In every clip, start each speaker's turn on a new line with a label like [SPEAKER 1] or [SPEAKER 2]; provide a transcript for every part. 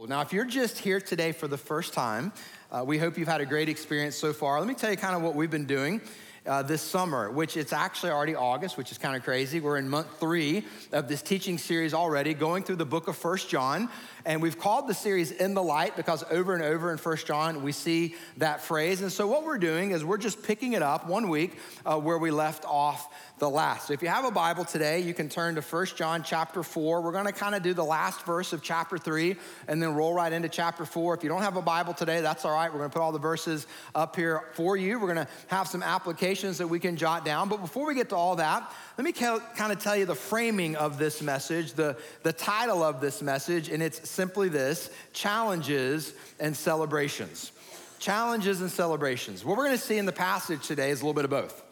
[SPEAKER 1] Now, if you're just here today for the first time, uh, we hope you've had a great experience so far. Let me tell you kind of what we've been doing. Uh, this summer, which it's actually already August, which is kind of crazy. We're in month three of this teaching series already, going through the book of First John. And we've called the series In the Light because over and over in First John, we see that phrase. And so what we're doing is we're just picking it up one week uh, where we left off the last. So if you have a Bible today, you can turn to 1 John chapter 4. We're going to kind of do the last verse of chapter 3 and then roll right into chapter 4. If you don't have a Bible today, that's all right. We're going to put all the verses up here for you. We're going to have some that we can jot down. But before we get to all that, let me kind of tell you the framing of this message, the, the title of this message, and it's simply this Challenges and Celebrations. Challenges and celebrations. What we're going to see in the passage today is a little bit of both.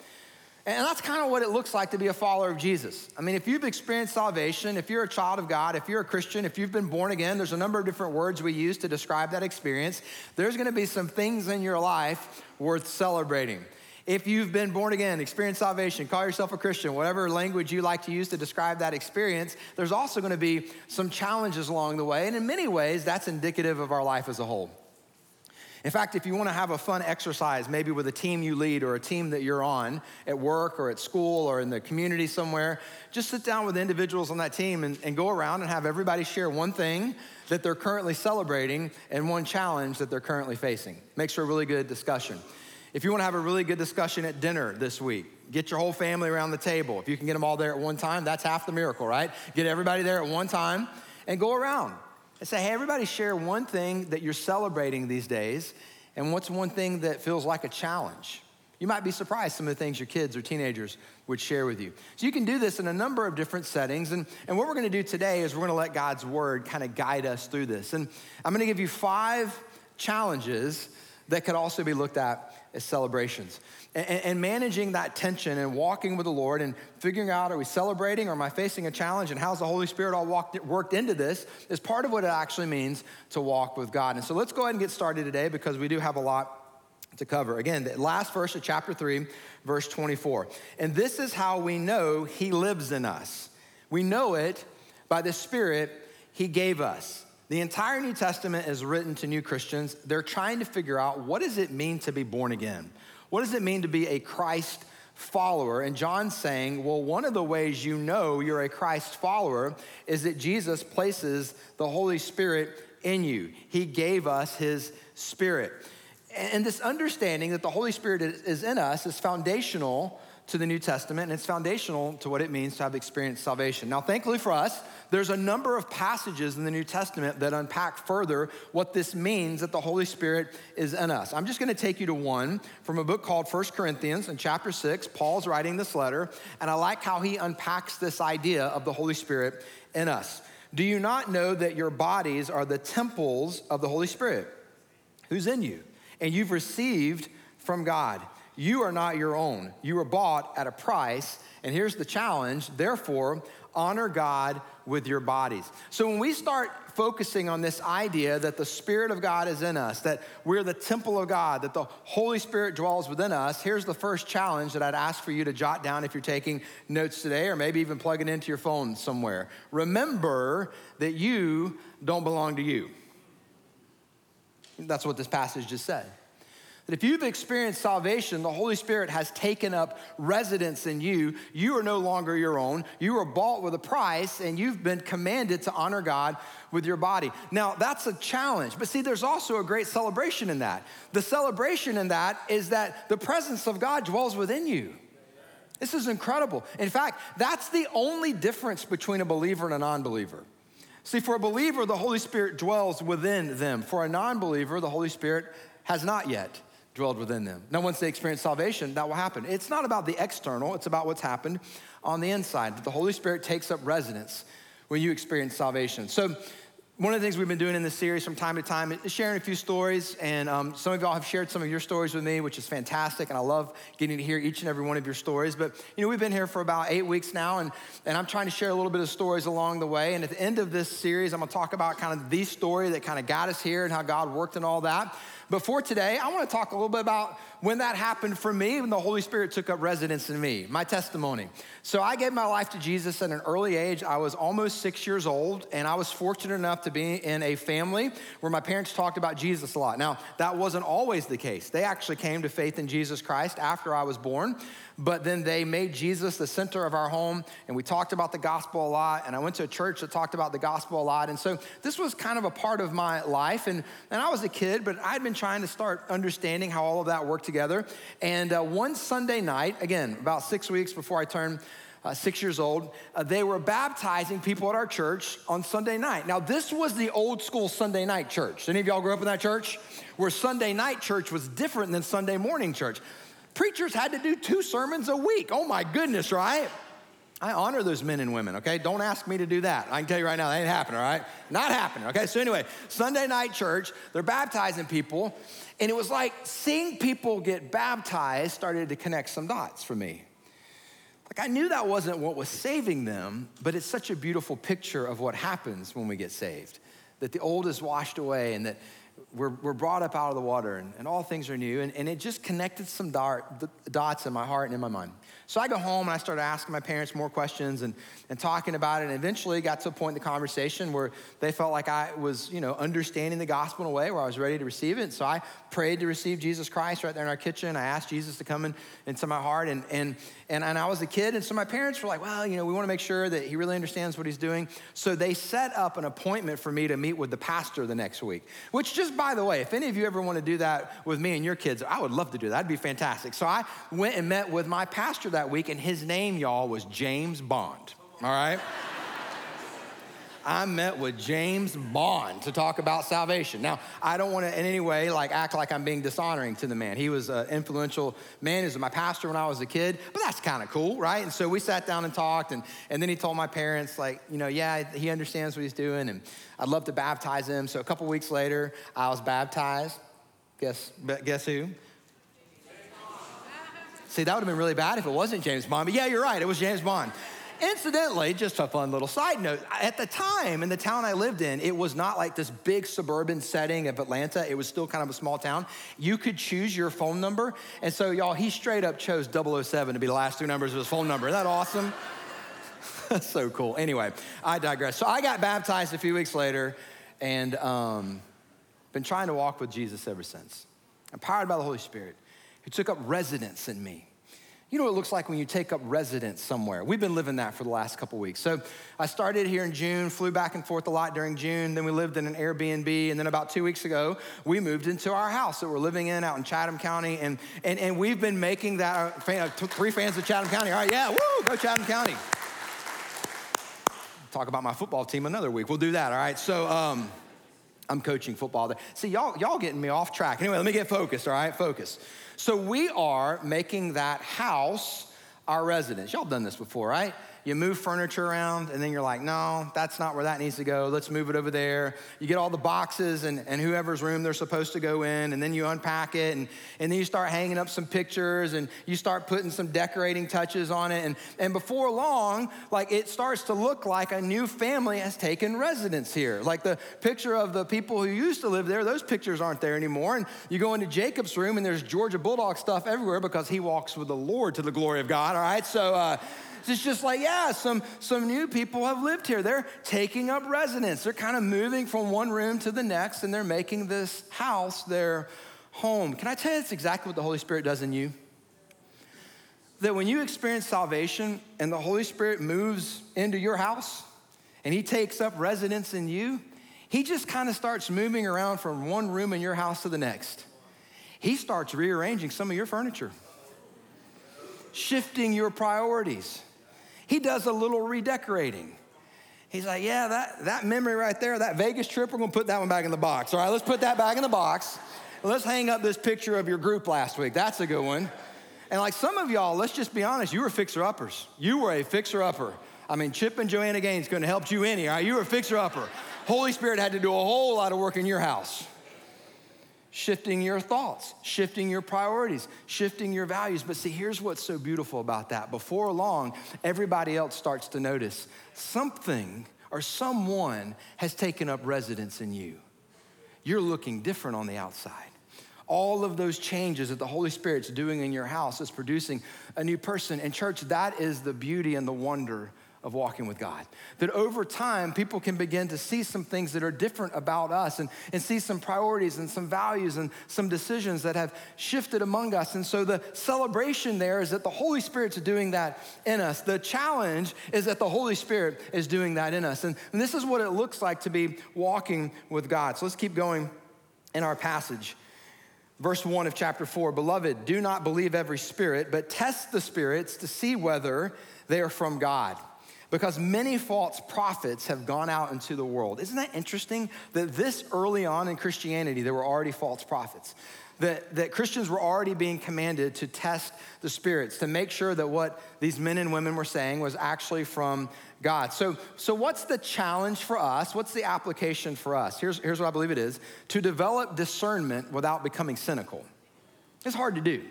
[SPEAKER 1] And that's kind of what it looks like to be a follower of Jesus. I mean, if you've experienced salvation, if you're a child of God, if you're a Christian, if you've been born again, there's a number of different words we use to describe that experience. There's gonna be some things in your life worth celebrating. If you've been born again, experienced salvation, call yourself a Christian, whatever language you like to use to describe that experience, there's also gonna be some challenges along the way. And in many ways, that's indicative of our life as a whole. In fact, if you want to have a fun exercise, maybe with a team you lead or a team that you're on at work or at school or in the community somewhere, just sit down with individuals on that team and, and go around and have everybody share one thing that they're currently celebrating and one challenge that they're currently facing. Makes for a really good discussion. If you want to have a really good discussion at dinner this week, get your whole family around the table. If you can get them all there at one time, that's half the miracle, right? Get everybody there at one time and go around and say, hey, everybody share one thing that you're celebrating these days, and what's one thing that feels like a challenge? You might be surprised some of the things your kids or teenagers would share with you. So you can do this in a number of different settings. And, and what we're gonna do today is we're gonna let God's word kind of guide us through this. And I'm gonna give you five challenges that could also be looked at as celebrations. And, and, managing that tension and walking with the Lord and figuring out are we celebrating or am I facing a challenge and how's the Holy Spirit all walked, worked into this is part of what it actually means to walk with God. And so let's go ahead and get started today because we do have a lot to cover. Again, the last verse of chapter 3, verse 24. And this is how we know He lives in us. We know it by the Spirit He gave us. The entire New Testament is written to new Christians. They're trying to figure out what does it mean to be born again? What does it mean to be a Christ follower? And John's saying, well, one of the ways you know you're a Christ follower is that Jesus places the Holy Spirit in you. He gave us his spirit. And this understanding that the Holy Spirit is in us is foundational to the New Testament, and it's foundational to what it means to have experienced salvation. Now, thankfully for us, there's a number of passages in the New Testament that unpack further what this means that the Holy Spirit is in us. I'm just gonna take you to one from a book called First Corinthians in chapter 6. Paul's writing this letter, and I like how he unpacks this idea of the Holy Spirit in us. Do you not know that your bodies are the temples of the Holy Spirit who's in you, and you've received from God? You are not your own. You were bought at a price. And here's the challenge therefore, honor God with your bodies. So when we start focusing on this idea that the Spirit of God is in us, that we're the temple of God, that the Holy Spirit dwells within us, here's the first challenge that I'd ask for you to jot down if you're taking notes today, or maybe even plug it into your phone somewhere. Remember that you don't belong to you. That's what this passage just said. That if you've experienced salvation, the Holy Spirit has taken up residence in you. You are no longer your own. You are bought with a price, and you've been commanded to honor God with your body. Now, that's a challenge, but see, there's also a great celebration in that. The celebration in that is that the presence of God dwells within you. This is incredible. In fact, that's the only difference between a believer and a non believer. See, for a believer, the Holy Spirit dwells within them. For a non believer, the Holy Spirit has not yet dwelled within them. Now, once they experience salvation, that will happen. It's not about the external, it's about what's happened on the inside. That the Holy Spirit takes up residence when you experience salvation. So, one of the things we've been doing in this series from time to time is sharing a few stories. And um, some of y'all have shared some of your stories with me, which is fantastic. And I love getting to hear each and every one of your stories. But, you know, we've been here for about eight weeks now, and, and I'm trying to share a little bit of stories along the way. And at the end of this series, I'm going to talk about kind of the story that kind of got us here and how God worked and all that. But for today, I want to talk a little bit about when that happened for me, when the Holy Spirit took up residence in me, my testimony. So I gave my life to Jesus at an early age. I was almost six years old, and I was fortunate enough to be in a family where my parents talked about Jesus a lot. Now, that wasn't always the case. They actually came to faith in Jesus Christ after I was born but then they made Jesus the center of our home, and we talked about the gospel a lot. And I went to a church that talked about the gospel a lot. And so this was kind of a part of my life. And, and I was a kid, but I'd been trying to start understanding how all of that worked together. And uh, one Sunday night, again, about six weeks before I turned uh, six years old, uh, they were baptizing people at our church on Sunday night. Now, this was the old school Sunday night church. Any of y'all grew up in that church? Where Sunday night church was different than Sunday morning church. Preachers had to do two sermons a week. Oh my goodness, right? I honor those men and women, okay? Don't ask me to do that. I can tell you right now, that ain't happening, all right? Not happening, okay? So, anyway, Sunday night church, they're baptizing people, and it was like seeing people get baptized started to connect some dots for me. Like, I knew that wasn't what was saving them, but it's such a beautiful picture of what happens when we get saved that the old is washed away and that we're, we're brought up out of the water and, and all things are new. And, and it just connected some dart, dots in my heart and in my mind. So I go home and I started asking my parents more questions and, and talking about it. And eventually got to a point in the conversation where they felt like I was, you know, understanding the gospel in a way where I was ready to receive it. So I prayed to receive Jesus Christ right there in our kitchen. I asked Jesus to come in, into my heart. And, and, and, and I was a kid. And so my parents were like, well, you know, we want to make sure that he really understands what he's doing. So they set up an appointment for me to meet with the pastor the next week, which just by the way, if any of you ever want to do that with me and your kids, I would love to do that. That'd be fantastic. So I went and met with my pastor that week, and his name, y'all, was James Bond. All right? I met with James Bond to talk about salvation. Now, I don't want to in any way like act like I'm being dishonoring to the man. He was an influential man. He was my pastor when I was a kid, but that's kind of cool, right? And so we sat down and talked, and, and then he told my parents, like, you know, yeah, he understands what he's doing, and I'd love to baptize him. So a couple weeks later, I was baptized. Guess, guess who? See, that would have been really bad if it wasn't James Bond, but yeah, you're right, it was James Bond. Incidentally, just a fun little side note, at the time in the town I lived in, it was not like this big suburban setting of Atlanta. It was still kind of a small town. You could choose your phone number. And so, y'all, he straight up chose 007 to be the last two numbers of his phone number. Isn't that awesome? That's so cool. Anyway, I digress. So I got baptized a few weeks later and um, been trying to walk with Jesus ever since. Empowered by the Holy Spirit, who took up residence in me. You know what it looks like when you take up residence somewhere. We've been living that for the last couple weeks. So I started here in June, flew back and forth a lot during June. Then we lived in an Airbnb. And then about two weeks ago, we moved into our house that we're living in out in Chatham County. And, and, and we've been making that, uh, three fans of Chatham County. All right, yeah, woo, go Chatham County. Talk about my football team another week. We'll do that, all right? So, um, I'm coaching football there. See, y'all, y'all getting me off track. Anyway, let me get focused, all right? Focus. So we are making that house our residence. Y'all done this before, right? You move furniture around, and then you're like, no, that's not where that needs to go. Let's move it over there. You get all the boxes and, and whoever's room they're supposed to go in, and then you unpack it, and, and then you start hanging up some pictures, and you start putting some decorating touches on it. And, and before long, like it starts to look like a new family has taken residence here. Like the picture of the people who used to live there, those pictures aren't there anymore. And you go into Jacob's room, and there's Georgia Bulldog stuff everywhere because he walks with the Lord to the glory of God, all right? So, uh, it's just like, yeah, some, some new people have lived here. They're taking up residence. They're kind of moving from one room to the next, and they're making this house their home. Can I tell you that's exactly what the Holy Spirit does in you? That when you experience salvation and the Holy Spirit moves into your house and He takes up residence in you, He just kind of starts moving around from one room in your house to the next. He starts rearranging some of your furniture, shifting your priorities he does a little redecorating. He's like, yeah, that, that memory right there, that Vegas trip, we're gonna put that one back in the box. All right, let's put that back in the box. Let's hang up this picture of your group last week. That's a good one. And like some of y'all, let's just be honest, you were fixer uppers. You were a fixer upper. I mean, Chip and Joanna Gaines couldn't help you any, all right? You were a fixer upper. Holy Spirit had to do a whole lot of work in your house shifting your thoughts, shifting your priorities, shifting your values. But see, here's what's so beautiful about that. Before long, everybody else starts to notice something or someone has taken up residence in you. You're looking different on the outside. all of those changes that the Holy Spirit's doing in your house is producing a new person. And, church, that is the beauty and the wonder of walking with God. That over time, people can begin to see some things that are different about us and, and see some priorities and some values and some decisions that have shifted among us. And so the celebration there is that the Holy Spirit's doing that in us. The challenge is that the Holy Spirit is doing that in us. And, and this is what it looks like to be walking with God. So let's keep going in our passage. Verse 1 of chapter 4 Beloved, do not believe every spirit, but test the spirits to see whether they are from God because many false prophets have gone out into the world. Isn't that interesting that this early on in Christianity, there were already false prophets? That, that Christians were already being commanded to test the spirits, to make sure that what these men and women were saying was actually from God. So, so what's the challenge for us? What's the application for us? Here's, here's what I believe it is to develop discernment without becoming cynical. It's hard to do.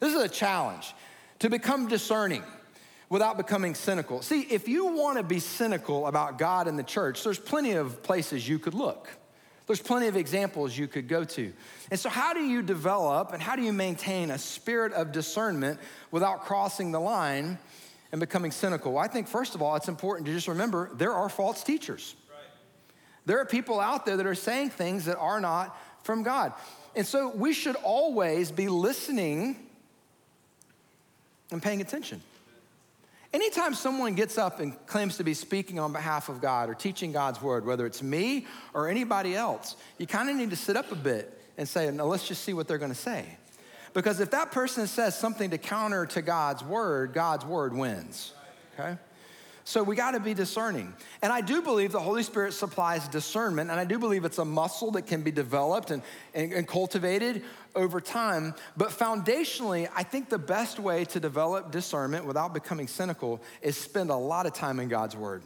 [SPEAKER 1] This is a challenge to become discerning without becoming cynical. See, if you want to be cynical about God and the church, there's plenty of places you could look. There's plenty of examples you could go to. And so, how do you develop and how do you maintain a spirit of discernment without crossing the line and becoming cynical? Well, I think, first of all, it's important to just remember there are false teachers. Right. There are people out there that are saying things that are not from God. And so, we should always be listening and paying attention. Anytime someone gets up and claims to be speaking on behalf of God or teaching God's word, whether it's me or anybody else, you kind of need to sit up a bit and say, now let's just see what they're going to say. Because if that person says something to counter to God's word, God's word wins. Okay? So we got to be discerning. And I do believe the Holy Spirit supplies discernment, and I do believe it's a muscle that can be developed and, and, and, cultivated over time. But foundationally, I think the best way to develop discernment without becoming cynical is spend a lot of time in God's Word.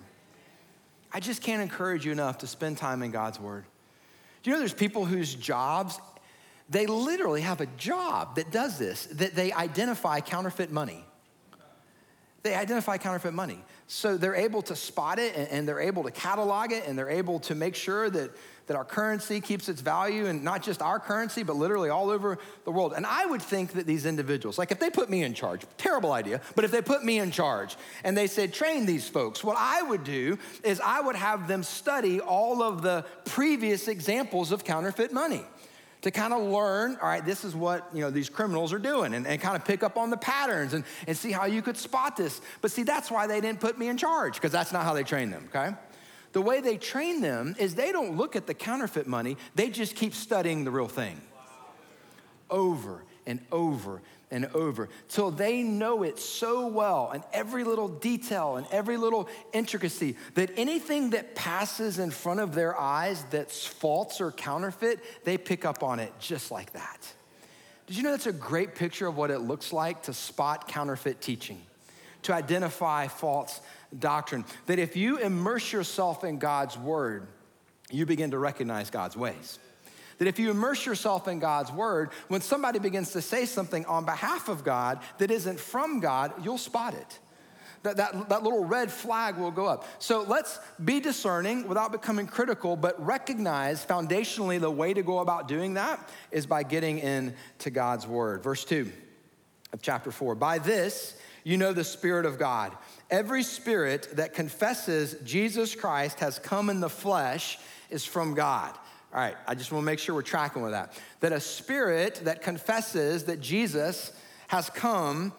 [SPEAKER 1] I just can't encourage you enough to spend time in God's Word. Do you know there's people whose jobs, they literally have a job that does this, that they identify counterfeit money. They identify counterfeit money. So they're able to spot it and, they're able to catalog it and they're able to make sure that, that our currency keeps its value and not just our currency, but literally all over the world. And I would think that these individuals, like if they put me in charge, terrible idea, but if they put me in charge and they said, train these folks, what I would do is I would have them study all of the previous examples of counterfeit money to kind of learn, all right, this is what you know these criminals are doing, and, and kind of pick up on the patterns and, and see how you could spot this. But see, that's why they didn't put me in charge, because that's not how they train them, okay? The way they train them is they don't look at the counterfeit money, they just keep studying the real thing. Over and over and over till they know it so well and every little detail and every little intricacy that anything that passes in front of their eyes that's false or counterfeit, they pick up on it just like that. Did you know that's a great picture of what it looks like to spot counterfeit teaching, to identify false doctrine? That if you immerse yourself in God's word, you begin to recognize God's ways that if you immerse yourself in God's word, when somebody begins to say something on behalf of God that isn't from God, you'll spot it. That, that, that little red flag will go up. So let's be discerning without becoming critical, but recognize foundationally the way to go about doing that is by getting into God's word. Verse 2 of chapter 4 By this, you know the Spirit of God. Every spirit that confesses Jesus Christ has come in the flesh is from God. All right, I just want to make sure we're tracking with that. That a spirit that confesses that Jesus has come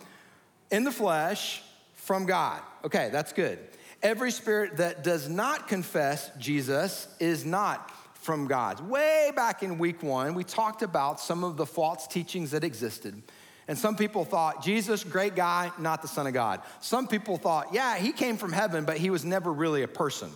[SPEAKER 1] in the flesh from God. Okay, that's good. Every spirit that does not confess Jesus is not from God. Way back in week one, we talked about some of the false teachings that existed. And some people thought, Jesus, great guy, not the Son of God. Some people thought, yeah, he came from heaven, but he was never really a person.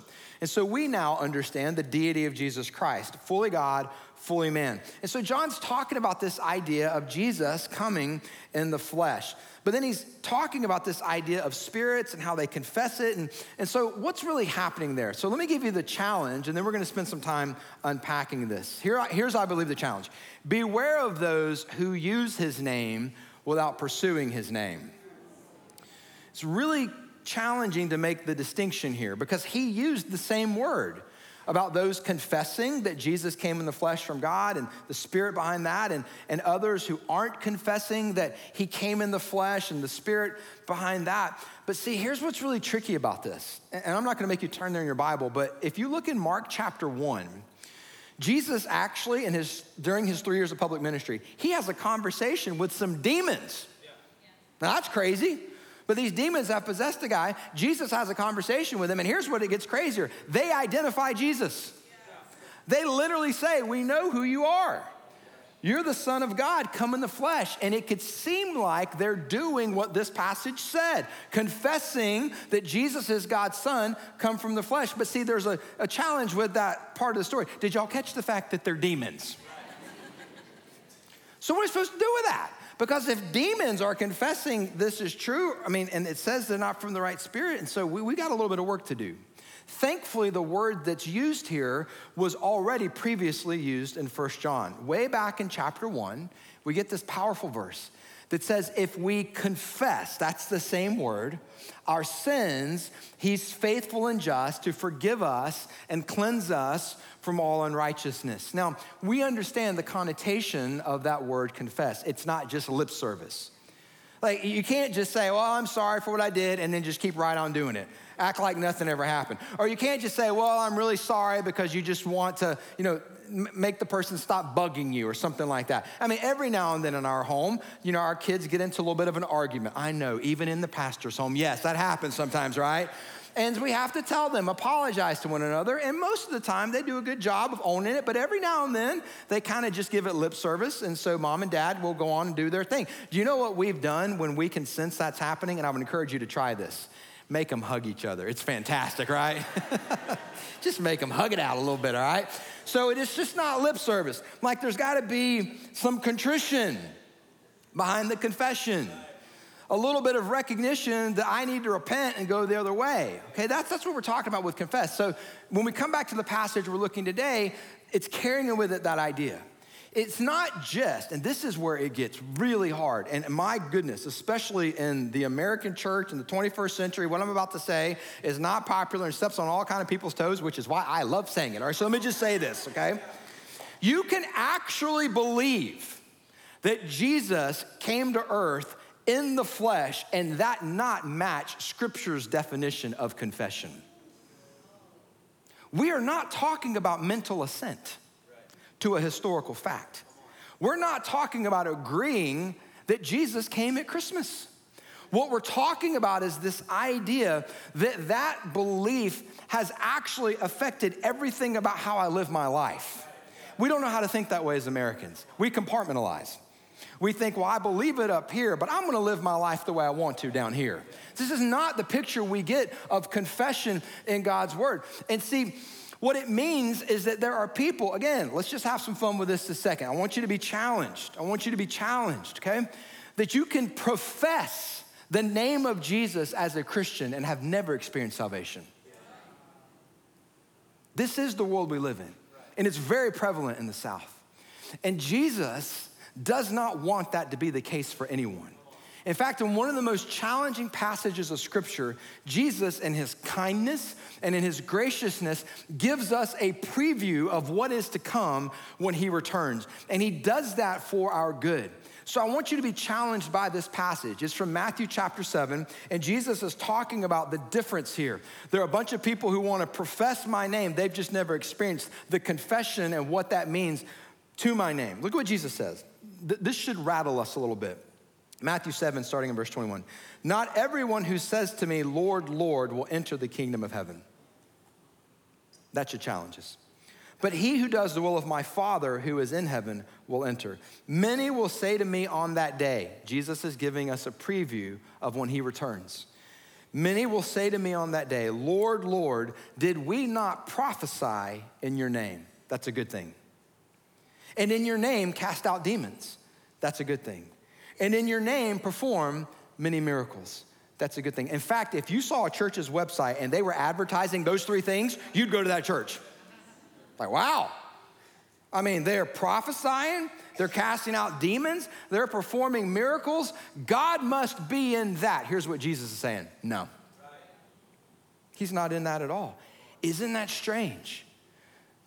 [SPEAKER 1] And so we now understand the deity of Jesus Christ, fully God, fully man. And so John's talking about this idea of Jesus coming in the flesh. But then he's talking about this idea of spirits and how they confess it. And, and so, what's really happening there? So, let me give you the challenge, and then we're going to spend some time unpacking this. Here, here's, I believe, the challenge Beware of those who use his name without pursuing his name. It's really challenging to make the distinction here because he used the same word. about those confessing that Jesus came in the flesh from God and the spirit behind that, and, and others who aren't confessing that he came in the flesh and the spirit behind that. But see, here's what's really tricky about this. And I'm not gonna make you turn there in your Bible, but if you look in Mark chapter 1, Jesus actually, in his, during his three years of public ministry, he has a conversation with some demons. Yeah. Now that's crazy. But these demons have possessed the guy. Jesus has a conversation with him, and here's what it gets crazier they identify Jesus. They literally say, We know who you are. You're the Son of God, come in the flesh. And it could seem like they're doing what this passage said, confessing that Jesus is God's Son, come from the flesh. But see, there's a, a challenge with that part of the story. Did y'all catch the fact that they're demons? so, what are we supposed to do with that? Because if demons are confessing this is true, I mean, and it says they're not from the right spirit, and so we, we got a little bit of work to do. Thankfully, the word that's used here was already previously used in First John. Way back in chapter 1, we get this powerful verse that says, If we confess, that's the same word, our sins, he's faithful and just to forgive us and cleanse us from all unrighteousness. Now, we understand the connotation of that word confess. It's not just lip service. Like, you can't just say, Well, I'm sorry for what I did, and then just keep right on doing it. Act like nothing ever happened. Or you can't just say, Well, I'm really sorry because you just want to, you know, make the person stop bugging you or something like that. I mean, every now and then in our home, you know, our kids get into a little bit of an argument. I know, even in the pastor's home. Yes, that happens sometimes, right? And we have to tell them, apologize to one another. And most of the time, they do a good job of owning it. But every now and then, they kind of just give it lip service. And so mom and dad will go on and do their thing. Do you know what we've done when we can sense that's happening? And I would encourage you to try this. Make them hug each other. It's fantastic, right? just make them hug it out a little bit, all right? So it is just not lip service. Like there's got to be some contrition behind the confession a little bit of recognition that I need to repent and go the other way. Okay, that's, that's what we're talking about with confess. So when we come back to the passage we're looking today, it's carrying with it that idea. It's not just, and this is where it gets really hard, and my goodness, especially in the American church in the 21st century, what I'm about to say is not popular and steps on all kind of people's toes, which is why I love saying it. All right, so let me just say this, okay? You can actually believe that Jesus came to earth in the flesh and that not match Scripture's definition of confession. We are not talking about mental assent to a historical fact. We're not talking about agreeing that Jesus came at Christmas. What we're talking about is this idea that that belief has actually affected everything about how I live my life. We don't know how to think that way as Americans. We compartmentalize. We think, well, I believe it up here, but I'm gonna live my life the way I want to down here. This is not the picture we get of confession in God's word. And see, what it means is that there are people, again, let's just have some fun with this a second. I want you to be challenged. I want you to be challenged, okay? That you can profess the name of Jesus as a Christian and have never experienced salvation. This is the world we live in, and it's very prevalent in the South. And Jesus does not want that to be the case for anyone. In fact, in one of the most challenging passages of Scripture, Jesus, in his kindness and in his graciousness, gives us a preview of what is to come when he returns. And he does that for our good. So I want you to be challenged by this passage. It's from Matthew chapter 7, and Jesus is talking about the difference here. There are a bunch of people who want to profess my name, they've just never experienced the confession and what that means to my name. Look at what Jesus says th- this should rattle us a little bit. Matthew 7, starting in verse 21. Not everyone who says to me, Lord, Lord, will enter the kingdom of heaven. That's your challenges. But he who does the will of my Father who is in heaven will enter. Many will say to me on that day, Jesus is giving us a preview of when he returns. Many will say to me on that day, Lord, Lord, did we not prophesy in your name? That's a good thing. And in your name, cast out demons. That's a good thing. And in your name, perform many miracles. That's a good thing. In fact, if you saw a church's website and they were advertising those three things, you'd go to that church. Like, wow. I mean, they're prophesying, they're casting out demons, they're performing miracles. God must be in that. Here's what Jesus is saying no, He's not in that at all. Isn't that strange?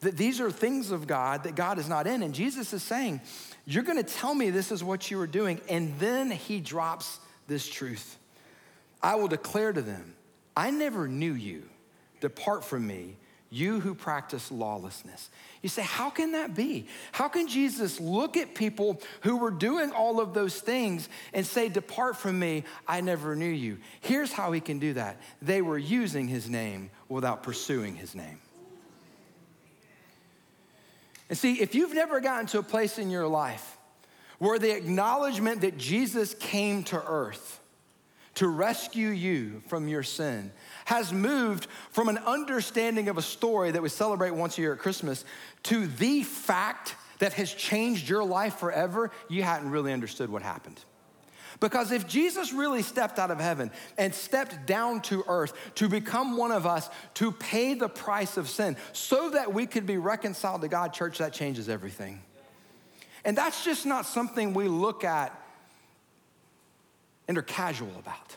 [SPEAKER 1] That these are things of God that God is not in. And Jesus is saying, You're gonna tell me this is what you are doing. And then he drops this truth I will declare to them, I never knew you. Depart from me, you who practice lawlessness. You say, how can that be? How can Jesus look at people who were doing all of those things and say, Depart from me, I never knew you? Here's how he can do that they were using his name without pursuing his name. And see, if you've never gotten to a place in your life where the acknowledgement that Jesus came to earth to rescue you from your sin has moved from an understanding of a story that we celebrate once a year at Christmas to the fact that has changed your life forever, you hadn't really understood what happened. Because if Jesus really stepped out of heaven and stepped down to earth to become one of us, to pay the price of sin so that we could be reconciled to God, church, that changes everything. And that's just not something we look at and are casual about.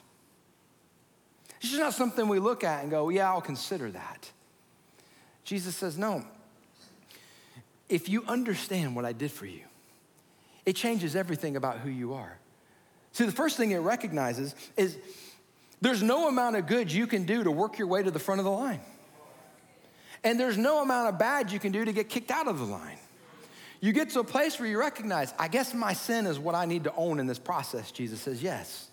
[SPEAKER 1] It's just not something we look at and go, yeah, I'll consider that. Jesus says, no. If you understand what I did for you, it changes everything about who you are. See, the first thing it recognizes is there's no amount of good you can do to work your way to the front of the line. And there's no amount of bad you can do to get kicked out of the line. You get to a place where you recognize, I guess my sin is what I need to own in this process. Jesus says, Yes,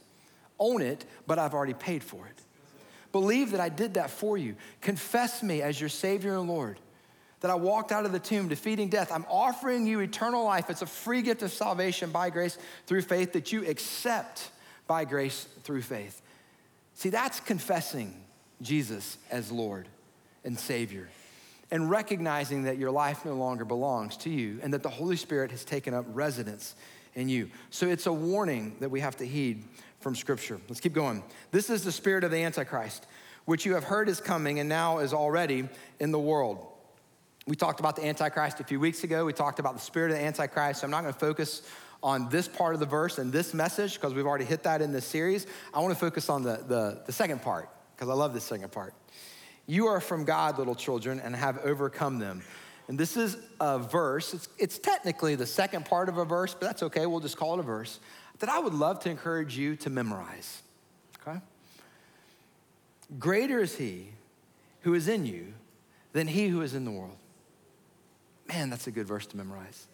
[SPEAKER 1] own it, but I've already paid for it. Believe that I did that for you. Confess me as your Savior and Lord. That I walked out of the tomb defeating death. I'm offering you eternal life. It's a free gift of salvation by grace through faith that you accept by grace through faith. See, that's confessing Jesus as Lord and Savior and recognizing that your life no longer belongs to you and that the Holy Spirit has taken up residence in you. So it's a warning that we have to heed from Scripture. Let's keep going. This is the spirit of the Antichrist, which you have heard is coming and now is already in the world. We talked about the Antichrist a few weeks ago. We talked about the spirit of the Antichrist. So I'm not going to focus on this part of the verse and this message because we've already hit that in this series. I want to focus on the, the, the second part because I love this second part. You are from God, little children, and have overcome them. And this is a verse. It's, it's technically the second part of a verse, but that's okay. We'll just call it a verse that I would love to encourage you to memorize. Okay? Greater is he who is in you than he who is in the world. Man, that's a good verse to memorize.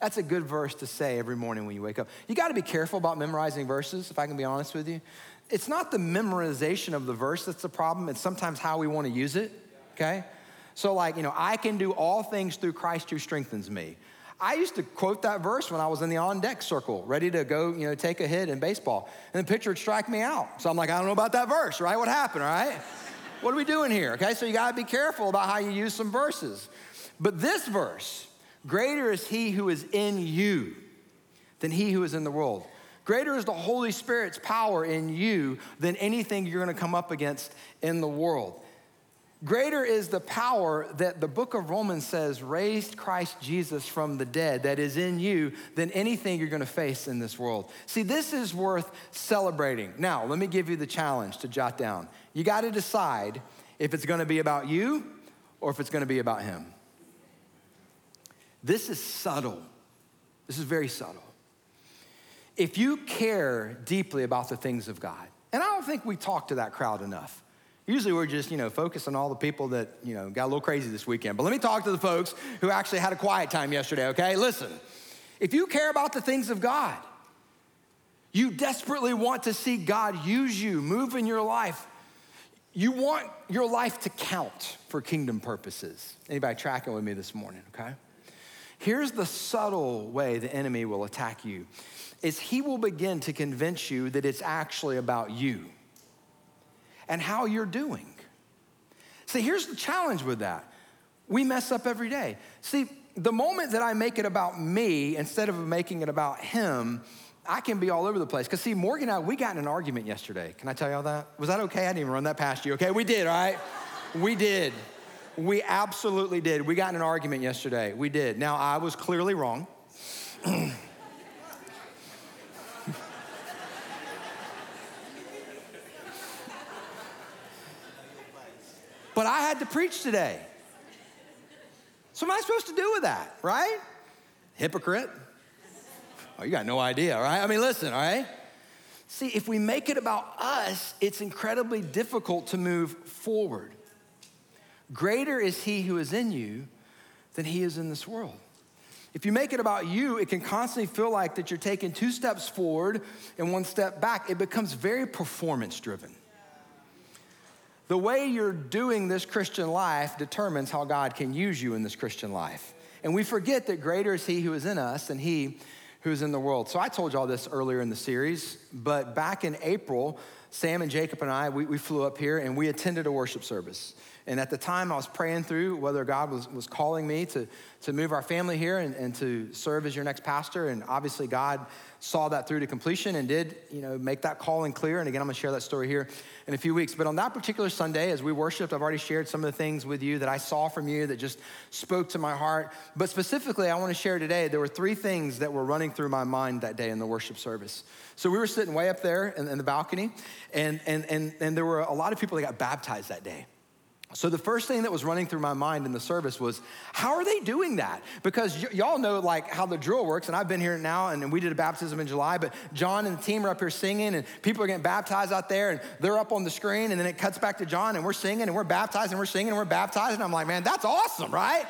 [SPEAKER 1] That's a good verse to say every morning when you wake up. You got to be careful about memorizing verses, if I can be honest with you. It's not the memorization of the verse that's the problem, it's sometimes how we want to use it, okay? So, like, you know, I can do all things through Christ who strengthens me. I used to quote that verse when I was in the on deck circle, ready to go, you know, take a hit in baseball. And the pitcher would strike me out. So I'm like, I don't know about that verse, right? What happened, right? what are we doing here? Okay, so you gotta be careful about how you use some verses. But this verse, greater is he who is in you than he who is in the world. Greater is the Holy Spirit's power in you than anything you're gonna come up against in the world. Greater is the power that the book of Romans says raised Christ Jesus from the dead that is in you than anything you're gonna face in this world. See, this is worth celebrating. Now, let me give you the challenge to jot down. You gotta decide if it's gonna be about you or if it's gonna be about Him. This is subtle. This is very subtle. If you care deeply about the things of God, and I don't think we talk to that crowd enough. Usually we're just, you know, focused on all the people that, you know, got a little crazy this weekend. But let me talk to the folks who actually had a quiet time yesterday, okay? Listen, if you care about the things of God, you desperately want to see God use you, move in your life. You want your life to count for kingdom purposes. Anybody tracking with me this morning, okay? Here's the subtle way the enemy will attack you. Is he will begin to convince you that it's actually about you and how you're doing. See, here's the challenge with that we mess up every day. See, the moment that I make it about me instead of making it about him, I can be all over the place. Because, see, Morgan and I, we got in an argument yesterday. Can I tell y'all that? Was that okay? I didn't even run that past you, okay? We did, all right? we did. We absolutely did. We got in an argument yesterday. We did. Now, I was clearly wrong. But I had to preach today. So, what am I supposed to do with that, right? Hypocrite? Oh, you got no idea, right? I mean, listen, all right? See, if we make it about us, it's incredibly difficult to move forward. Greater is he who is in you than he is in this world. If you make it about you, it can constantly feel like that you're taking two steps forward and one step back. It becomes very performance driven. The way you're doing this Christian life determines how God can use you in this Christian life. And we forget that greater is He who is in us than He who is in the world. So I told y'all this earlier in the series, but back in April, Sam and Jacob and I, we, we flew up here and we attended a worship service. And at the time, I was praying through whether God was, was calling me to, to move our family here and, and to serve as your next pastor. And obviously, God saw that through to completion and did, you know, make that calling clear. And again, I'm gonna share that story here in a few weeks. But on that particular Sunday, as we worshiped, I've already shared some of the things with you that I saw from you that just spoke to my heart. But specifically, I wanna share today, there were three things that were running through my mind that day in the worship service. So we were sitting way up there in, in the balcony, and, and, and, and there were a lot of people that got baptized that day. So the first thing that was running through my mind in the service was, how are they doing that? Because y- y'all know like how the drill works, and I've been here now, and we did a baptism in July. But John and the team are up here singing, and people are getting baptized out there, and they're up on the screen, and then it cuts back to John, and we're singing, and we're baptized, and we're singing, and we're baptized, and I'm like, man, that's awesome, right?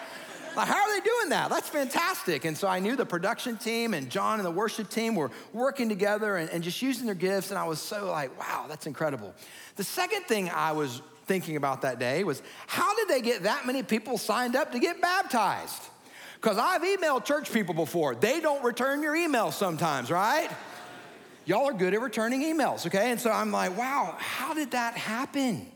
[SPEAKER 1] Like, how are they doing that? That's fantastic. And so I knew the production team and John and the worship team were working together and, and just using their gifts, and I was so like, wow, that's incredible. The second thing I was thinking about that day was how did they get that many people signed up to get baptized? Because I've emailed church people before. They don't return your emails sometimes, right? Y'all are good at returning emails, okay? And so I'm like, wow, how did that happen?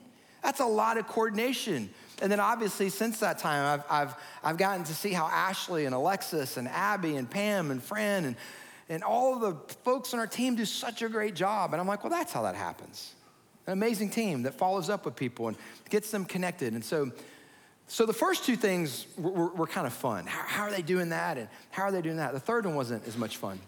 [SPEAKER 1] That's a lot of coordination. And then obviously, since that time, I've, I've, I've gotten to see how Ashley and Alexis and Abby and Pam and Fran and, and all the folks on our team do such a great job. And I'm like, well, that's how that happens an amazing team that follows up with people and gets them connected. And so, so the first two things were, were, were kind of fun. How, how, are they doing that? And how are they doing that? The third one wasn't as much fun.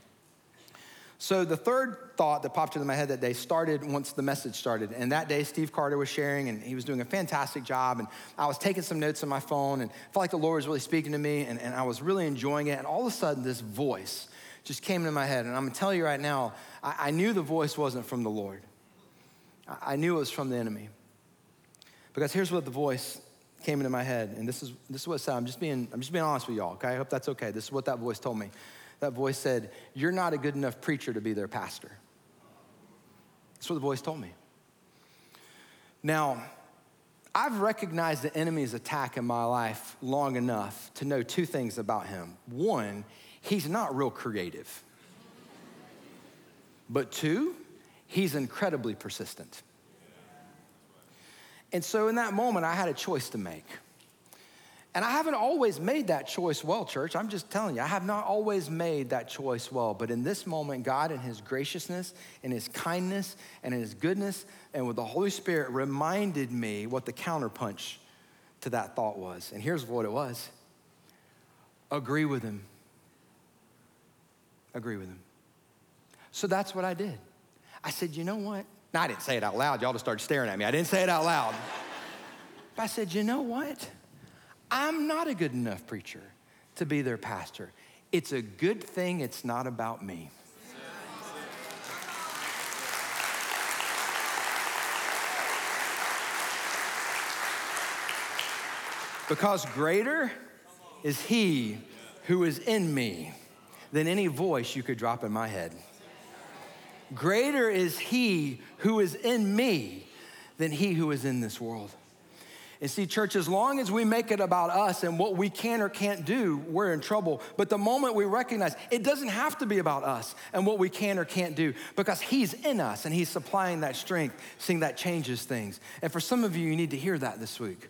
[SPEAKER 1] So the third thought that popped into my head that day started once the message started. And that day, Steve Carter was sharing, and he was doing a fantastic job. And I was taking some notes on my phone, and felt like the Lord was really speaking to me, and, and I was really enjoying it. And all of a sudden, this voice just came into my head. And I'm gonna tell you right now, I, I knew the voice wasn't from the Lord. I knew it was from the enemy. Because here's what the voice came into my head, and this is, this is what said. I'm just, being, I'm just being honest with y'all, okay? I hope that's okay. This is what that voice told me. That voice said, You're not a good enough preacher to be their pastor. That's what the voice told me. Now, I've recognized the enemy's attack in my life long enough to know two things about him. One, he's not real creative. But two, he's incredibly persistent. And so in that moment, I had a choice to make. And I haven't always made that choice well, church. I'm just telling you, I have not always made that choice well. But in this moment, God, in His graciousness, in His kindness, and in His goodness, and with the Holy Spirit, reminded me what the counterpunch to that thought was. And here's what it was agree with Him. Agree with Him. So that's what I did. I said, you know what? Now, I didn't say it out loud. Y'all just started staring at me. I didn't say it out loud. but I said, you know what? I'm not a good enough preacher to be their pastor. It's a good thing it's not about me. Because greater is he who is in me than any voice you could drop in my head. Greater is he who is in me than he who is in this world. And see, church, as long as we make it about us and what we can or can't do, we're in trouble. But the moment we recognize it doesn't have to be about us and what we can or can't do because He's in us and He's supplying that strength, seeing that changes things. And for some of you, you need to hear that this week.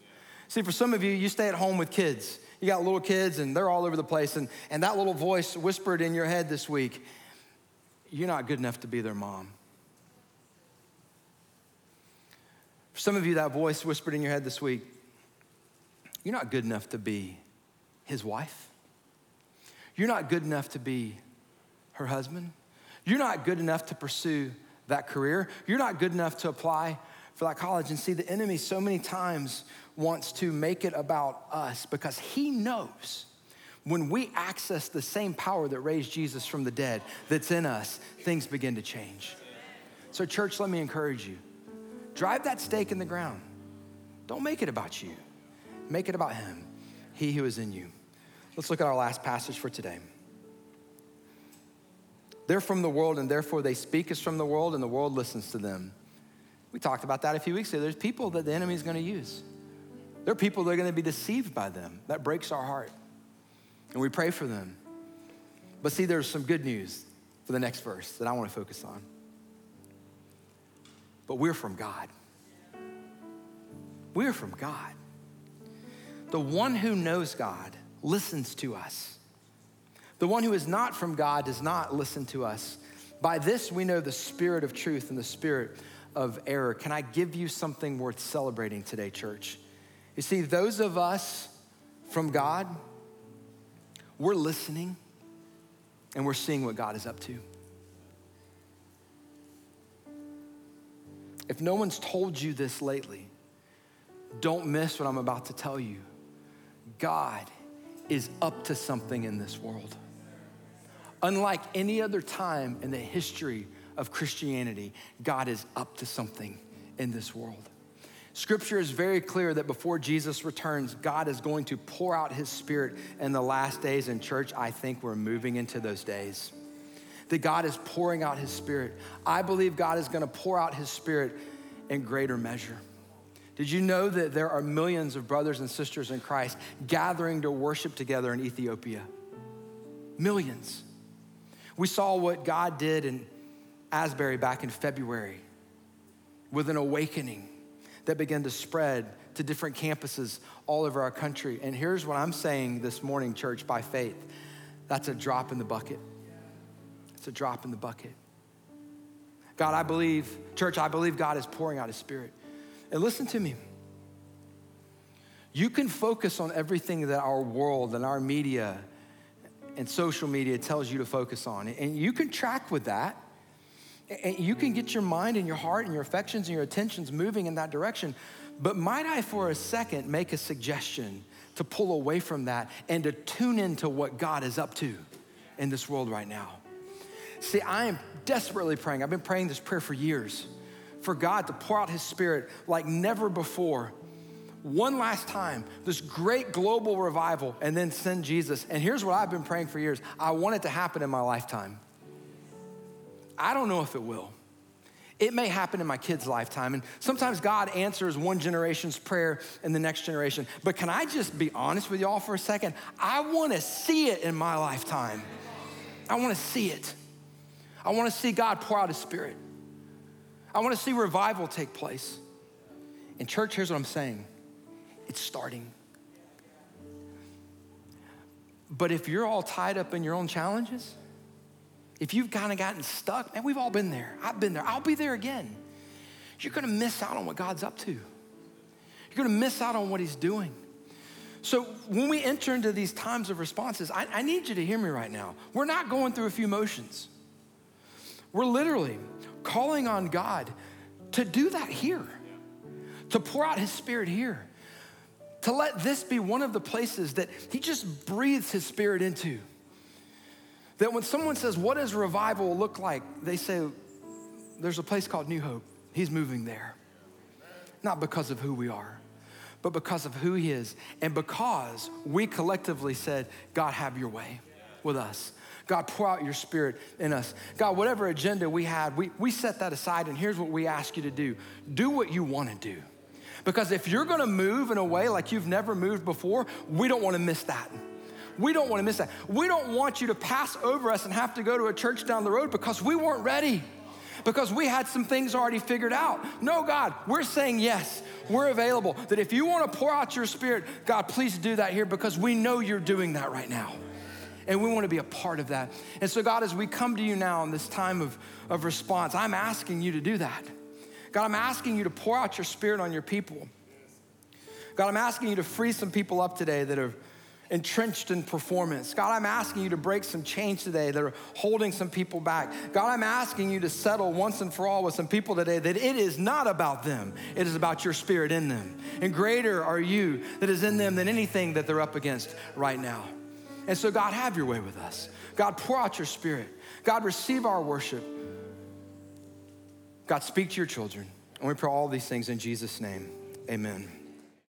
[SPEAKER 1] See, for some of you, you stay at home with kids. You got little kids and they're all over the place, and, and that little voice whispered in your head this week you're not good enough to be their mom. For some of you, that voice whispered in your head this week, you're not good enough to be his wife. You're not good enough to be her husband. You're not good enough to pursue that career. You're not good enough to apply for that college. And see, the enemy so many times wants to make it about us because he knows when we access the same power that raised Jesus from the dead that's in us, things begin to change. So, church, let me encourage you drive that stake in the ground. Don't make it about you, make it about Him, He who is in you. Let's look at our last passage for today. They're from the world, and therefore they speak as from the world, and the world listens to them. We talked about that a few weeks ago. There's people that the enemy is going to use. There are people that are going to be deceived by them. That breaks our heart. And we pray for them. But see, there's some good news for the next verse that I want to focus on. But we're from God. We're from God. The one who knows God listens to us. The one who is not from God does not listen to us. By this we know the spirit of truth and the spirit of error. Can I give you something worth celebrating today, church? You see, those of us from God, we're listening and we're seeing what God is up to. If no one's told you this lately, don't miss what I'm about to tell you. God is up to something in this world. Unlike any other time in the history of Christianity, God is up to something in this world. Scripture is very clear that before Jesus returns, God is going to pour out his spirit in the last days. In church, I think we're moving into those days. That God is pouring out his spirit. I believe God is going to pour out his spirit in greater measure. Did you know that there are millions of brothers and sisters in Christ gathering to worship together in Ethiopia? Millions. We saw what God did in Asbury back in February with an awakening that began to spread to different campuses all over our country. And here's what I'm saying this morning, church, by faith that's a drop in the bucket. It's a drop in the bucket. God, I believe, church, I believe God is pouring out his spirit. And listen to me. You can focus on everything that our world and our media and social media tells you to focus on. And you can track with that. And you can get your mind and your heart and your affections and your attentions moving in that direction. But might I, for a second, make a suggestion to pull away from that and to tune into what God is up to in this world right now? See, I am desperately praying. I've been praying this prayer for years for God to pour out His Spirit like never before. One last time, this great global revival, and then send Jesus. And here's what I've been praying for years I want it to happen in my lifetime. I don't know if it will. It may happen in my kid's lifetime. And sometimes God answers one generation's prayer in the next generation. But can I just be honest with y'all for a second? I want to see it in my lifetime. I want to see it. I want to see God pour out his spirit. I want to see revival take place. In church, here's what I'm saying it's starting. But if you're all tied up in your own challenges, if you've kind of gotten stuck, man, we've all been there. I've been there. I'll be there again. You're going to miss out on what God's up to. You're going to miss out on what He's doing. So when we enter into these times of responses, I, I need you to hear me right now. We're not going through a few motions. We're literally calling on God to do that here, to pour out His Spirit here, to let this be one of the places that He just breathes His Spirit into. That when someone says, What does revival look like? They say, There's a place called New Hope. He's moving there. Not because of who we are, but because of who He is. And because we collectively said, God, have your way with us. God, pour out your spirit in us. God, whatever agenda we had, we, we set that aside, and here's what we ask you to do do what you want to do. Because if you're gonna move in a way like you've never moved before, we don't wanna miss that. We don't want to miss that. We don't want you to pass over us and have to go to a church down the road because we weren't ready, because we had some things already figured out. No, God, we're saying yes. We're available. That if you want to pour out your spirit, God, please do that here because we know you're doing that right now. And we want to be a part of that. And so, God, as we come to you now in this time of, of response, I'm asking you to do that. God, I'm asking you to pour out your spirit on your people. God, I'm asking you to free some people up today that are entrenched in performance. God, I'm asking you to break some chains today that are holding some people back. God, I'm asking you to settle once and for all with some people today that it is not about them, it is about your spirit in them. And greater are you that is in them than anything that they're up against right now. And so, God, have your way with us. God, pour out your spirit. God, receive our worship. God, speak to your children. And we pray all these things in Jesus' name. Amen.